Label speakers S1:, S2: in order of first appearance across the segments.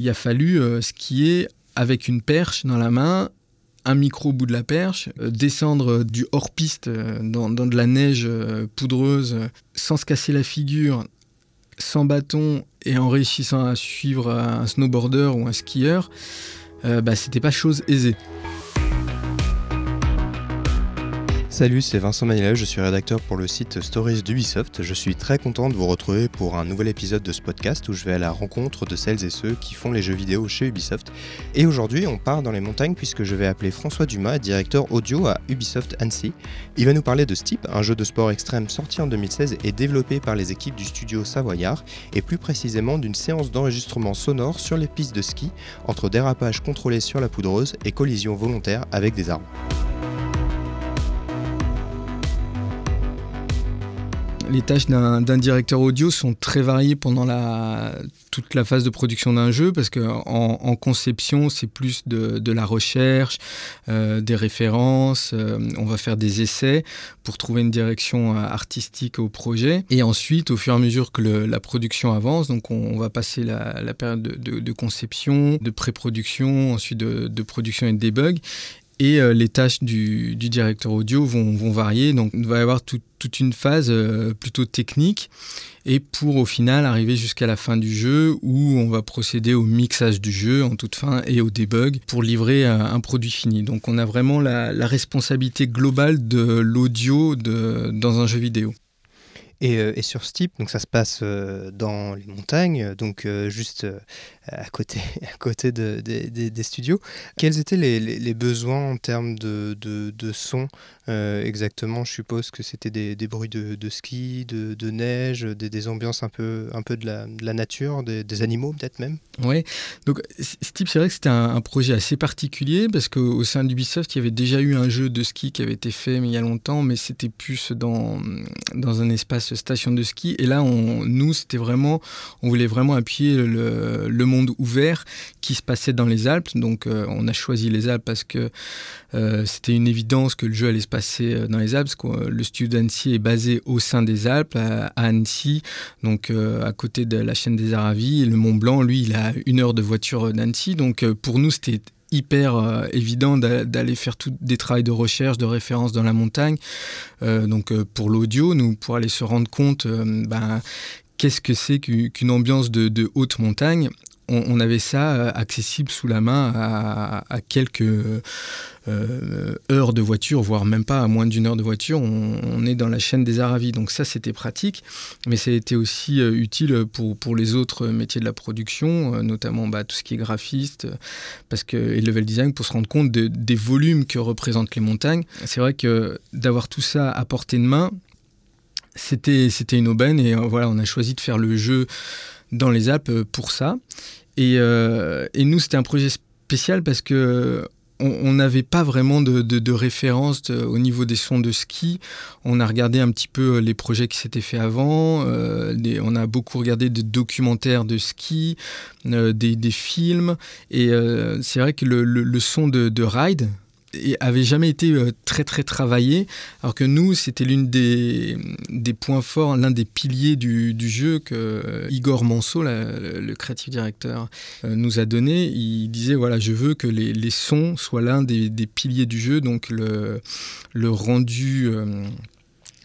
S1: il a fallu skier avec une perche dans la main, un micro au bout de la perche, descendre du hors-piste dans, de la neige poudreuse sans se casser la figure, sans bâton et en réussissant à suivre un snowboarder ou un skieur, bah, c'était pas chose aisée.
S2: Salut, c'est Vincent Manila, je suis rédacteur pour le site Stories d'Ubisoft. Je suis très content de vous retrouver pour un nouvel épisode de ce podcast où je vais à la rencontre de celles et ceux qui font les jeux vidéo chez Ubisoft. Et aujourd'hui, on part dans les montagnes puisque je vais appeler François Dumas, directeur audio à Ubisoft Annecy. Il va nous parler de Steep, un jeu de sport extrême sorti en 2016 et développé par les équipes du studio Savoyard, et plus précisément d'une séance d'enregistrement sonore sur les pistes de ski entre dérapage contrôlé sur la poudreuse et collision volontaire avec des arbres.
S1: Les tâches d'un directeur audio sont très variées pendant toute la phase de production d'un jeu parce qu'en en, conception, c'est plus de, la recherche, euh, des références, euh, on va faire des essais pour trouver une direction euh, artistique au projet. Et ensuite, au fur et à mesure que la production avance, donc on, va passer la, période de, conception, de pré-production, ensuite de, de production et de debug. Et euh, les tâches du, directeur audio vont, varier. Donc, il va y avoir toute une phase euh, plutôt technique. Et pour au final arriver jusqu'à la fin du jeu où on va procéder au mixage du jeu en toute fin et au debug pour livrer euh, un, produit fini. Donc, on a vraiment la, responsabilité globale de l'audio dans un jeu vidéo.
S2: Et, sur ce type, donc ça se passe dans les montagnes, donc juste à côté, à côté de, des studios. Quels étaient les, besoins en termes de, son euh, exactement? Je suppose que c'était des, bruits de, ski, de, neige, des, ambiances un peu, un peu de, la, nature, des, animaux peut-être même?
S1: Oui, donc type c'est vrai que c'était un, projet assez particulier parce qu'au sein d'Ubisoft, il y avait déjà eu un jeu de ski qui avait été fait il y a longtemps, mais c'était plus dans, dans un espace station de ski. Et là, on, nous, c'était vraiment, on voulait vraiment appuyer le, monde ouvert qui se passait dans les Alpes. Donc euh, on a choisi les Alpes parce que euh, c'était une évidence que le jeu allait se passer euh, dans les Alpes. Le studio d'Annecy est basé au sein des Alpes, à, Annecy, donc à côté de la chaîne des Aravis. le Mont Blanc, lui, il a une heure de voiture d'Annecy. Donc pour nous, c'était hyper évident d'aller faire tout des travaux de recherche, de référence dans la montagne. donc pour l'audio, nous pour aller se rendre compte, ben, qu'est-ce que c'est qu'une ambiance de, haute montagne on, avait ça euh, accessible sous la main à, quelques euh, heures de voiture, voire même pas à moins d'une heure de voiture. On, est dans la chaîne des Aravis, donc ça c'était pratique, mais été aussi euh, utile pour, les autres métiers de la production, notamment bah, tout ce qui est graphiste, parce que et level design pour se rendre compte des volumes que représentent les montagnes. C'est vrai que d'avoir tout ça à portée de main, c'était c'était une aubaine et voilà, on a choisi de faire le jeu dans les Alpes pour ça. Euh, et, nous, c'était un projet spécial parce que on n'avait pas vraiment de, de, référence au niveau des sons de ski. On a regardé un petit peu les projets qui s'étaient faits avant. Euh, on a beaucoup regardé des documentaires de ski, euh, des, films. Et c'est vrai que le, le son de, de, Ride, et avait jamais été euh, très très travaillé, alors que nous, c'était l'une des, des points forts, l'un des piliers du, jeu que euh, Igor Manso, le créatif directeur, euh, nous a donné. Il disait, voilà, je veux que les, les sons soient l'un des, des, piliers du jeu, donc le, le rendu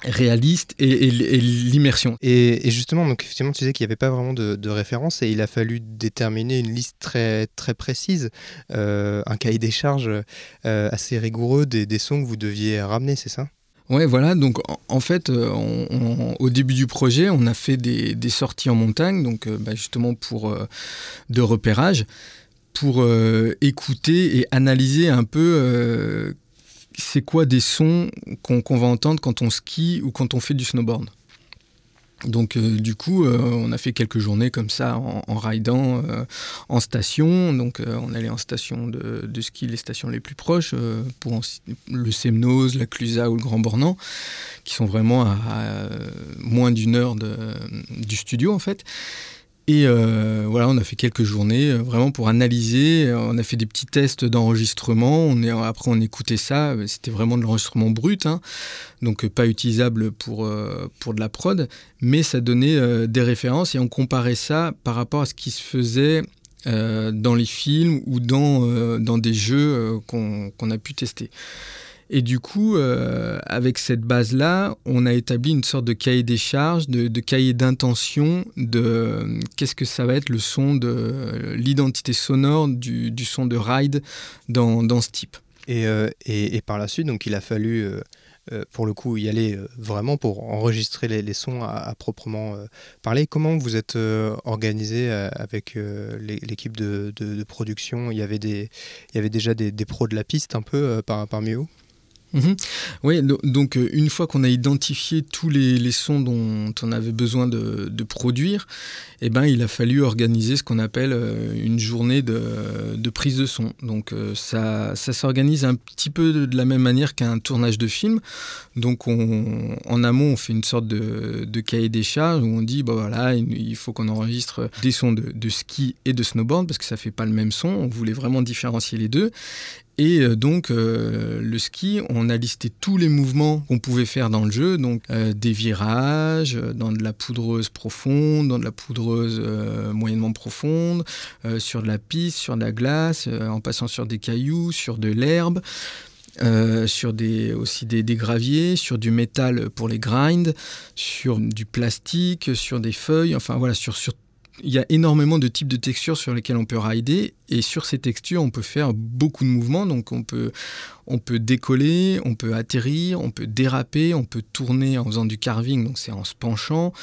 S1: réaliste et, l'immersion.
S2: Et, justement, donc effectivement, tu disais qu'il n'y avait pas vraiment de, référence et il a fallu déterminer une liste très, très précise, euh, un cahier des charges euh, assez rigoureux des, des, sons que vous deviez ramener, c'est ça?
S1: Ouais, voilà. Donc, en, fait, euh, au début du projet, on a fait des, des sorties en montagne, donc bah, justement pour de repérage, pour écouter et analyser un peu c'est quoi des sons qu'on va entendre quand on skie ou quand on fait du snowboard? Donc euh, du coup, euh, on a fait quelques journées comme ça en, ridant euh, en station. Donc on allait en station de, ski, les stations les plus proches, pour le Semnose, la Clusa ou le Grand Bornand, qui sont vraiment à, moins d'une heure du studio en fait. Et euh, voilà, on a fait quelques journées euh, vraiment pour analyser. Euh, on a fait des petits tests d'enregistrement. Après, on écoutait ça. C'était vraiment de l'enregistrement brut, hein, donc pas utilisable pour, pour de la prod, mais ça donnait des références et on comparait ça par rapport à ce qui se faisait dans les films ou dans, dans des jeux qu'on a pu tester. Et du coup, avec cette base-là, on a établi une sorte de cahier des charges, de, cahier d'intention de qu'est-ce que ça va être le son de l'identité sonore du, son de ride dans, dans ce type.
S2: Et, et, par la suite, donc il a fallu euh, pour le coup y aller euh, vraiment pour enregistrer les, sons à, proprement euh, parler. Comment vous êtes organisé avec l'équipe de, production? Il y, avait des, il y avait déjà des, pros de la piste un peu par, parmi vous?
S1: Mhm. Oui, donc euh, une fois qu'on a identifié tous les, sons dont on avait besoin de, produire, eh ben, il a fallu organiser ce qu'on appelle euh, une journée de, prise de son. Donc euh, ça, s'organise un petit peu de la même manière qu'un tournage de film. Donc en amont, on fait une sorte de, cahier des charges où on dit, bah voilà, il faut qu'on enregistre des sons de, de, ski et de snowboard parce que ça fait pas le même son. On voulait vraiment différencier les deux. Et euh, donc, euh, le ski, on a listé tous les mouvements qu'on pouvait faire dans le jeu, donc euh, des virages, dans de la poudreuse profonde, dans de la poudreuse moyennement profonde, sur de la piste, sur de la glace, en passant sur des cailloux, sur de l'herbe. sur des, aussi des, graviers, sur du métal pour les grinds, sur du plastique, sur des feuilles, enfin voilà, sur, sur il y a énormément de types de textures sur lesquelles on peut rider et sur ces textures on peut faire beaucoup de mouvements. Donc on peut on peut décoller, on peut atterrir, on peut déraper, on peut tourner en faisant du carving donc c'est en se penchant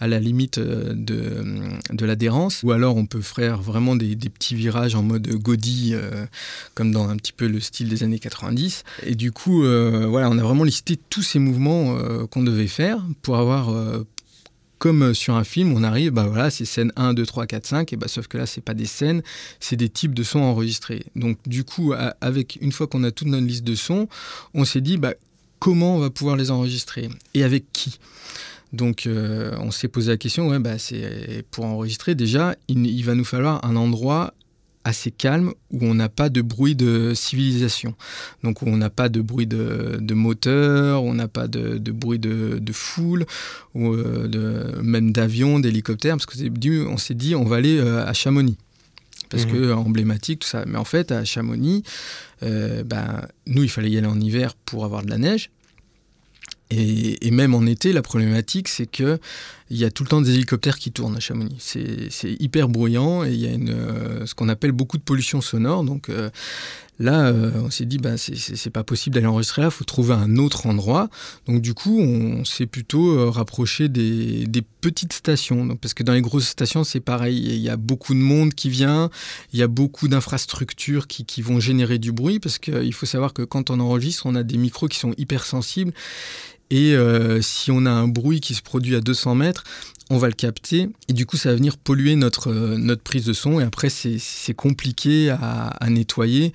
S1: à la limite euh, de, de l'adhérence. Ou alors on peut faire vraiment des, petits virages en mode Gaudi euh, comme dans un petit peu le style des années 90 et du coup euh, voilà on a vraiment listé tous ces mouvements qu'on devait faire pour avoir comme euh, sur un film, on arrive, bah voilà, c'est scène 1, 2, 3, 4, 5, et bah, sauf que là, c'est pas des scènes, c'est des types de sons enregistrés. Donc, du coup, avec une fois qu'on a toute notre liste de sons, on s'est dit, bah, comment on va pouvoir les enregistrer et avec qui? Donc euh, on s'est posé la question, ouais, bah, c'est pour enregistrer déjà, il, va nous falloir un endroit assez calme où on n'a pas de bruit de civilisation. Donc où on n'a pas de bruit de, moteur, on n'a pas de, bruit de, foule, ou euh, de, même d'avion, d'hélicoptère, parce que on s'est dit on va aller euh, à Chamonix. Parce mmh. que emblématique, tout ça. Mais en fait, à Chamonix, euh, ben, nous, il fallait y aller en hiver pour avoir de la neige. Et, même en été, la problématique, c'est que il y a tout le temps des hélicoptères qui tournent à Chamonix. C'est hyper bruyant et il y a euh, ce qu'on appelle beaucoup de pollution sonore. Donc euh, là, euh, on s'est dit, bah, c'est pas possible d'aller enregistrer là, il faut trouver un autre endroit. Donc du coup, on s'est plutôt rapproché des, des, petites stations. Donc, parce que dans les grosses stations, c'est pareil. Il y a beaucoup de monde qui vient, il y a beaucoup d'infrastructures qui, qui, vont générer du bruit. Parce qu'il faut savoir que quand on enregistre, on a des micros qui sont hyper sensibles et euh, si on a un bruit qui se produit à 200 mètres, on va le capter et du coup ça va venir polluer notre, euh, notre prise de son et après c'est compliqué à, nettoyer,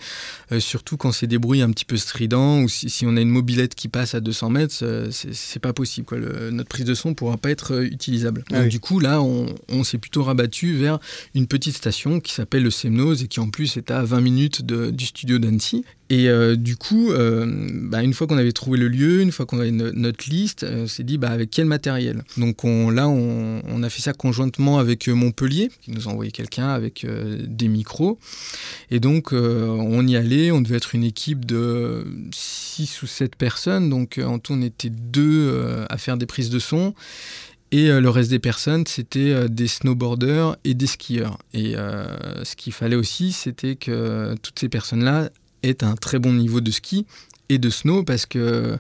S1: euh, surtout quand c'est des bruits un petit peu stridents ou si, on a une mobilette qui passe à 200 mètres, c'est pas possible. Quoi. notre prise de son ne pourra pas être utilisable. Ah du coup là on, on s'est plutôt rabattu vers une petite station qui s'appelle le Semnose et qui en plus est à 20 minutes du studio d'Annecy et euh, du coup, euh, bah, une fois qu'on avait trouvé le lieu, une fois qu'on avait notre liste, euh, on s'est dit bah, avec quel matériel? Donc on, là, on, a fait ça conjointement avec Montpellier, qui nous a envoyé quelqu'un avec des micros. Et donc on y allait, on devait être une équipe de 6 ou 7 personnes. Donc en tout, on était deux à faire des prises de son. Et le reste des personnes, c'était des snowboarders et des skieurs. Et ce qu'il fallait aussi, c'était que toutes ces personnes-là est un très bon niveau de ski et de snow parce que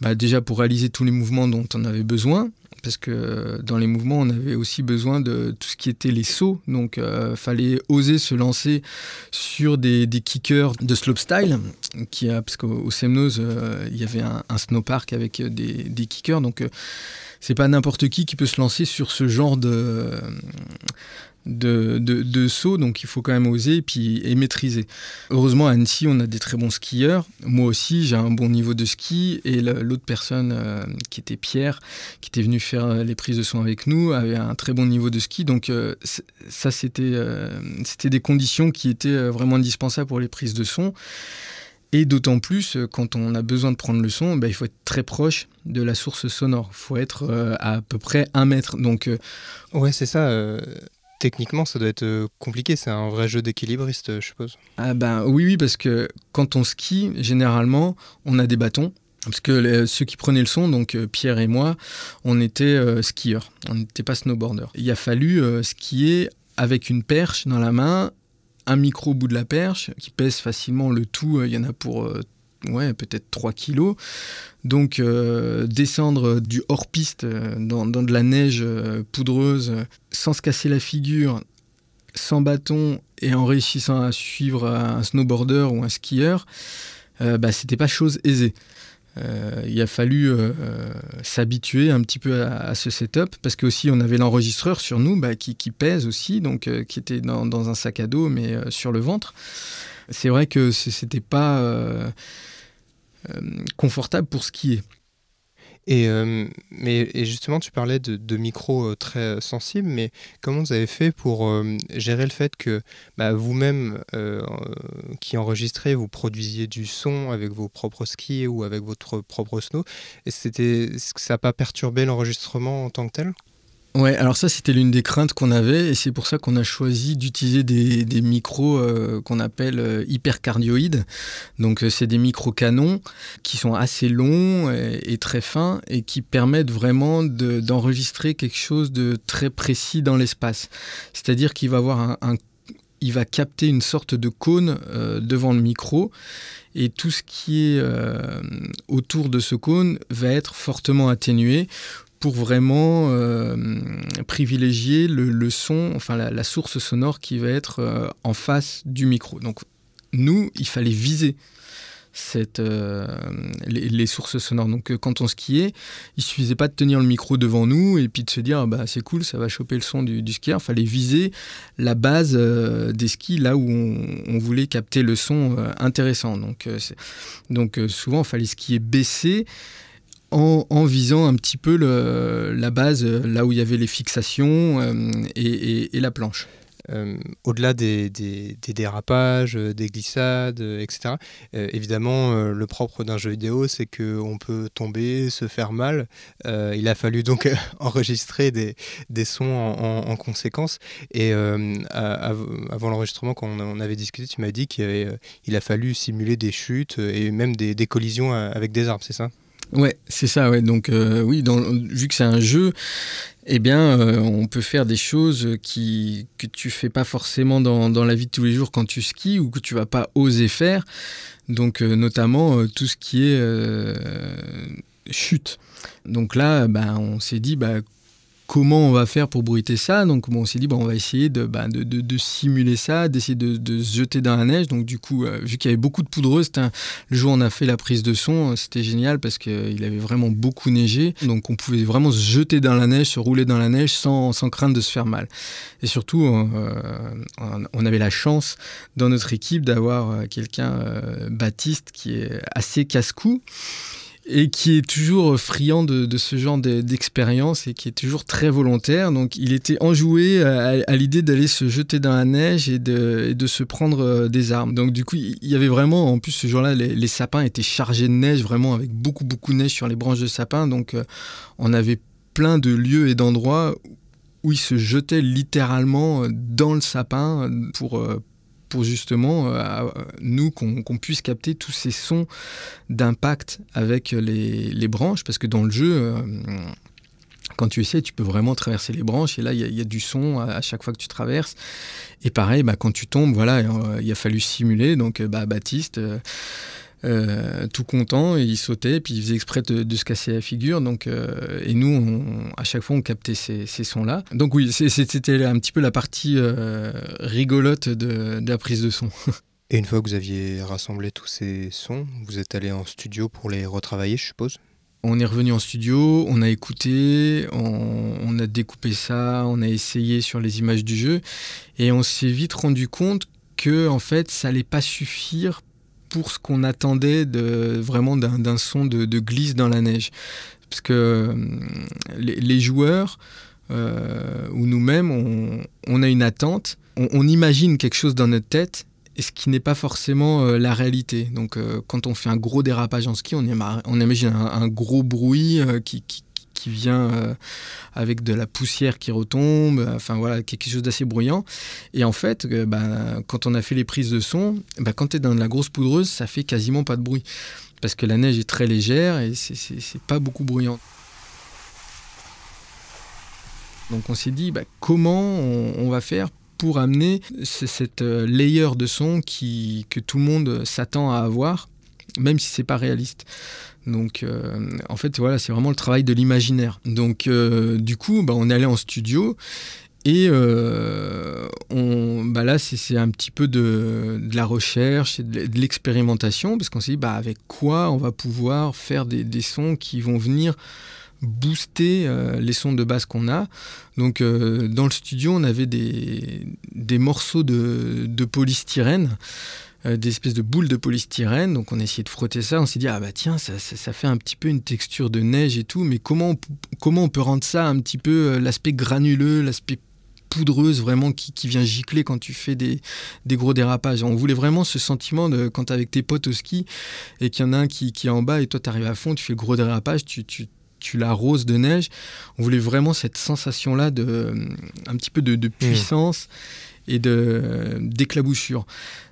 S1: bah, déjà pour réaliser tous les mouvements dont on avait besoin, parce que dans les mouvements, on avait aussi besoin de tout ce qui était les sauts. Donc, euh, fallait oser se lancer sur des, kickers de slopestyle, qui parce qu'au Semnose, euh, il y avait un, un snowpark avec des, des kickers. Donc, euh, c'est pas n'importe qui qui peut se lancer sur ce genre de, de, de, saut, donc il faut quand même oser et, puis, et maîtriser. Heureusement, à Annecy, on a des très bons skieurs. Moi aussi, j'ai un bon niveau de ski. Et l'autre personne, euh, qui était Pierre, qui était venu faire les prises de son avec nous, avait un très bon niveau de ski. Donc euh, ça, c'était euh, des conditions qui étaient vraiment indispensables pour les prises de son. Et d'autant plus, quand on a besoin de prendre le son, ben, il faut être très proche de la source sonore. Il faut être à, à peu près un mètre. Donc,
S2: ouais, c'est ça techniquement, ça doit être compliqué. C'est un vrai jeu d'équilibriste, je suppose.
S1: Ah ben oui, oui, parce que quand on skie, généralement, on a des bâtons. Parce que ceux qui prenaient le son, donc Pierre et moi, on était skieurs, on n'était pas snowboarders. Il a fallu skier avec une perche dans la main, un micro au bout de la perche qui pèse facilement le tout. Il y en a pour ouais, peut-être 3 kilos. Donc euh, descendre du hors-piste euh, dans, de la neige euh, poudreuse sans se casser la figure, sans bâton et en réussissant à suivre un snowboarder ou un skieur, bah, c'était pas chose aisée. Il a fallu s'habituer un petit peu à, ce setup parce que aussi on avait l'enregistreur sur nous bah, qui, pèse aussi, donc qui était dans, dans, un sac à dos mais sur le ventre. C'est vrai que c'était pas euh, confortable pour skier.
S2: Et, euh, mais, justement, tu parlais de, de micros euh, très sensibles, mais comment vous avez fait pour gérer le fait que bah, vous-même, qui enregistrez, vous produisiez du son avec vos propres skis ou avec votre propre snow? Et c'était, ça n'a pas perturbé l'enregistrement en tant que tel?
S1: Ouais, alors ça c'était l'une des craintes qu'on avait et c'est pour ça qu'on a choisi d'utiliser des, micros euh, qu'on appelle euh, hypercardioïdes. Donc euh, c'est des micros canons qui sont assez longs et, très fins et qui permettent vraiment d'enregistrer quelque chose de très précis dans l'espace. C'est-à-dire qu'il va avoir un, il va capter une sorte de cône devant le micro et tout ce qui est autour de ce cône va être fortement atténué pour vraiment euh, privilégier le, son, enfin la, source sonore qui va être euh, en face du micro. Donc nous, il fallait viser euh, les, sources sonores. Donc quand on skiait, il suffisait pas de tenir le micro devant nous et puis de se dire bah c'est cool, ça va choper le son du, skieur. Il fallait viser la base des skis là où on, voulait capter le son intéressant. Donc, donc souvent il fallait skier baissé en, visant un petit peu la base, euh, là où il y avait les fixations euh, et, la planche.
S2: Euh, au-delà des, dérapages, des glissades, etc. évidemment, le propre d'un jeu vidéo, c'est qu'on peut tomber, se faire mal. il a fallu donc enregistrer des, sons en, conséquence. Et avant l'enregistrement, quand on, avait discuté, tu m'as dit qu'il a fallu simuler des chutes et même des collisions avec des arbres, c'est ça?
S1: Ouais, c'est ça, ouais. Donc, euh, oui, vu que c'est un jeu, eh bien, euh, on peut faire des choses qui, que tu fais pas forcément dans, dans, la vie de tous les jours quand tu skis ou que tu vas pas oser faire. Donc, euh, notamment tout ce qui est chute. Donc là, ben, on s'est dit, bah, comment on va faire pour bruiter ça Donc bon, on s'est dit, bon, on va essayer de, bah, de, de, simuler ça, d'essayer de, de, se jeter dans la neige. Donc du coup, euh, vu qu'il y avait beaucoup de poudreuse, le jour où on a fait la prise de son, euh, c'était génial parce qu'il euh, avait vraiment beaucoup neigé. Donc on pouvait vraiment se jeter dans la neige, se rouler dans la neige sans, crainte de se faire mal. Et surtout, on avait la chance dans notre équipe d'avoir quelqu'un, Baptiste, qui est assez casse-cou et qui est toujours friand de, ce genre d'expérience et qui est toujours très volontaire. Donc il était enjoué à, l'idée d'aller se jeter dans la neige et de, se prendre euh, des armes. Donc du coup, il y avait vraiment, en plus ce jour-là, les, sapins étaient chargés de neige, vraiment avec beaucoup beaucoup de neige sur les branches de sapins. Donc euh, on avait plein de lieux et d'endroits où il se jetait littéralement dans le sapin pour, euh, pour justement, euh, nous, qu'on puisse capter tous ces sons d'impact avec les, branches, parce que dans le jeu, euh, quand tu essaies, tu peux vraiment traverser les branches, et là, il y, a du son à, chaque fois que tu traverses. Et pareil, bah, quand tu tombes, voilà, euh, il a fallu simuler, donc bah, Baptiste... Euh, tout content et il sautait puis il faisait exprès de, se casser la figure donc euh, et nous à chaque fois on captait ces, sons là donc oui c'était un petit peu la partie euh, rigolote de, la prise de son.
S2: Et une fois que vous aviez rassemblé tous ces sons vous êtes allé en studio pour les retravailler je suppose?
S1: On est revenu en studio, on a écouté, on, on, a découpé ça, on a essayé sur les images du jeu, et on s'est vite rendu compte que en fait, ça allait pas suffire pour ce qu'on attendait de, vraiment d'un son de, glisse dans la neige. Parce que euh, les, joueurs euh, ou nous-mêmes, on, a une attente, on, imagine quelque chose dans notre tête, et ce qui n'est pas forcément euh, la réalité. Donc quand on fait un gros dérapage en ski, on, imagine un, gros bruit qui, qui vient euh, avec de la poussière qui retombe, enfin voilà, quelque chose d'assez bruyant. Et en fait, euh, bah, quand on a fait les prises de son, bah, quand tu es dans de la grosse poudreuse, ça fait quasiment pas de bruit. Parce que la neige est très légère et c'est pas beaucoup bruyant. Donc on s'est dit, bah, comment on, va faire pour amener cette euh, layer de son qui, que tout le monde s'attend à avoir, même si c'est pas réaliste. Donc, euh, en fait, voilà, c'est vraiment le travail de l'imaginaire. Donc, euh, du coup, bah, on est allé en studio et on, bah là, c'est un petit peu de, la recherche et de, l'expérimentation, parce qu'on s'est dit, bah, avec quoi on va pouvoir faire des, sons qui vont venir booster euh, les sons de basse qu'on a. Donc euh, dans le studio, on avait des, morceaux de polystyrène, euh, des espèces de boules de polystyrène. Donc on a essayé de frotter ça. On s'est dit, ah bah tiens, ça, ça, fait un petit peu une texture de neige et tout, mais comment on, comment on peut rendre ça un petit peu l'aspect granuleux, l'aspect poudreuse vraiment qui, qui, vient gicler quand tu fais des, des, gros dérapages? On voulait vraiment ce sentiment de quand tu es avec tes potes au ski et qu'il y en a un qui, qui est en bas et toi tu arrives à fond, tu fais le gros dérapage, tu, tu tu l'arroses de neige. On voulait vraiment cette sensation-là de un petit peu de, mmh. puissance et de d'éclaboussure.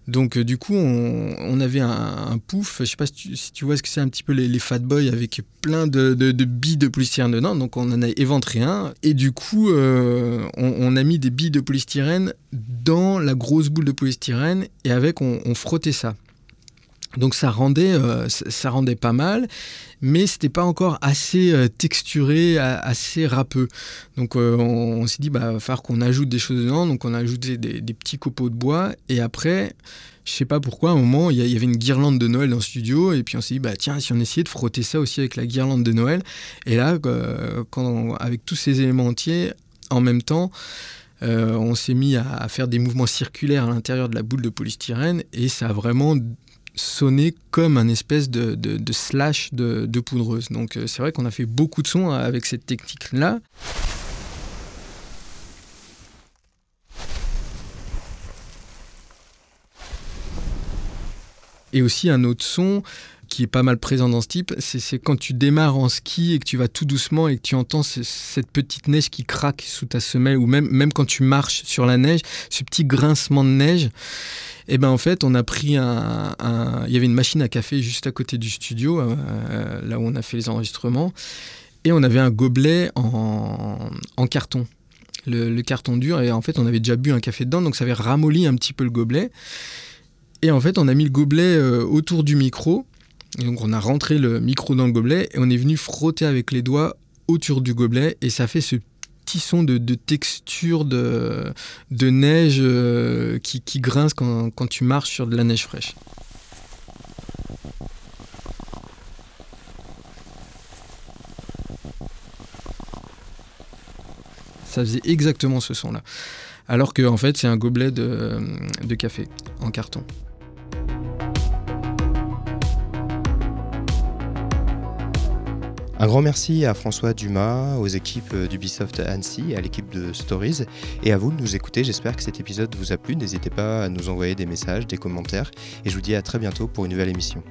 S1: Donc euh, du coup, on, avait un, pouf, je sais pas si tu, vois ce que c'est un petit peu les, fat boys avec plein de, billes de polystyrène dedans. Donc on en a éventré un et du coup, euh, on, a mis des billes de polystyrène dans la grosse boule de polystyrène et avec on frottait ça. Donc ça rendait, euh, ça rendait pas mal, mais c'était pas encore assez euh, texturé, assez râpeux. Donc euh, on, s'est dit, bah, va falloir qu'on ajoute des choses dedans. Donc on a ajouté des, petits copeaux de bois. Et après, je sais pas pourquoi, à un moment, il y, avait une guirlande de Noël dans le studio. Et puis on s'est dit, bah, tiens, si on essayait de frotter ça aussi avec la guirlande de Noël. Et là, avec tous ces éléments entiers, en même temps, on s'est mis à, faire des mouvements circulaires à l'intérieur de la boule de polystyrène et ça a vraiment sonner comme un espèce de, slash de, poudreuse. Donc euh, c'est vrai qu'on a fait beaucoup de sons avec cette technique-là. Et aussi un autre son qui est pas mal présent dans ce type, c'est quand tu démarres en ski et que tu vas tout doucement et que tu entends cette petite neige qui craque sous ta semelle ou même, même quand tu marches sur la neige, ce petit grincement de neige. Et eh ben en fait, on a pris un, il y avait une machine à café juste à côté du studio, euh, là où on a fait les enregistrements, et on avait un gobelet en, carton. Le, le, carton dur, et en fait, on avait déjà bu un café dedans, donc ça avait ramolli un petit peu le gobelet. Et en fait, on a mis le gobelet euh, autour du micro, donc on a rentré le micro dans le gobelet, et on est venu frotter avec les doigts autour du gobelet, et ça fait ce petit son de, texture de, neige euh, qui, grince quand, tu marches sur de la neige fraîche. Ça faisait exactement ce son-là. Alors que fait c'est un gobelet de café en carton.
S2: Un grand merci à François Dumas, aux équipes d'Ubisoft Annecy, à l'équipe de Stories et à vous de nous écouter. J'espère que cet épisode vous a plu. N'hésitez pas à nous envoyer des messages, des commentaires et je vous dis à très bientôt pour une nouvelle émission.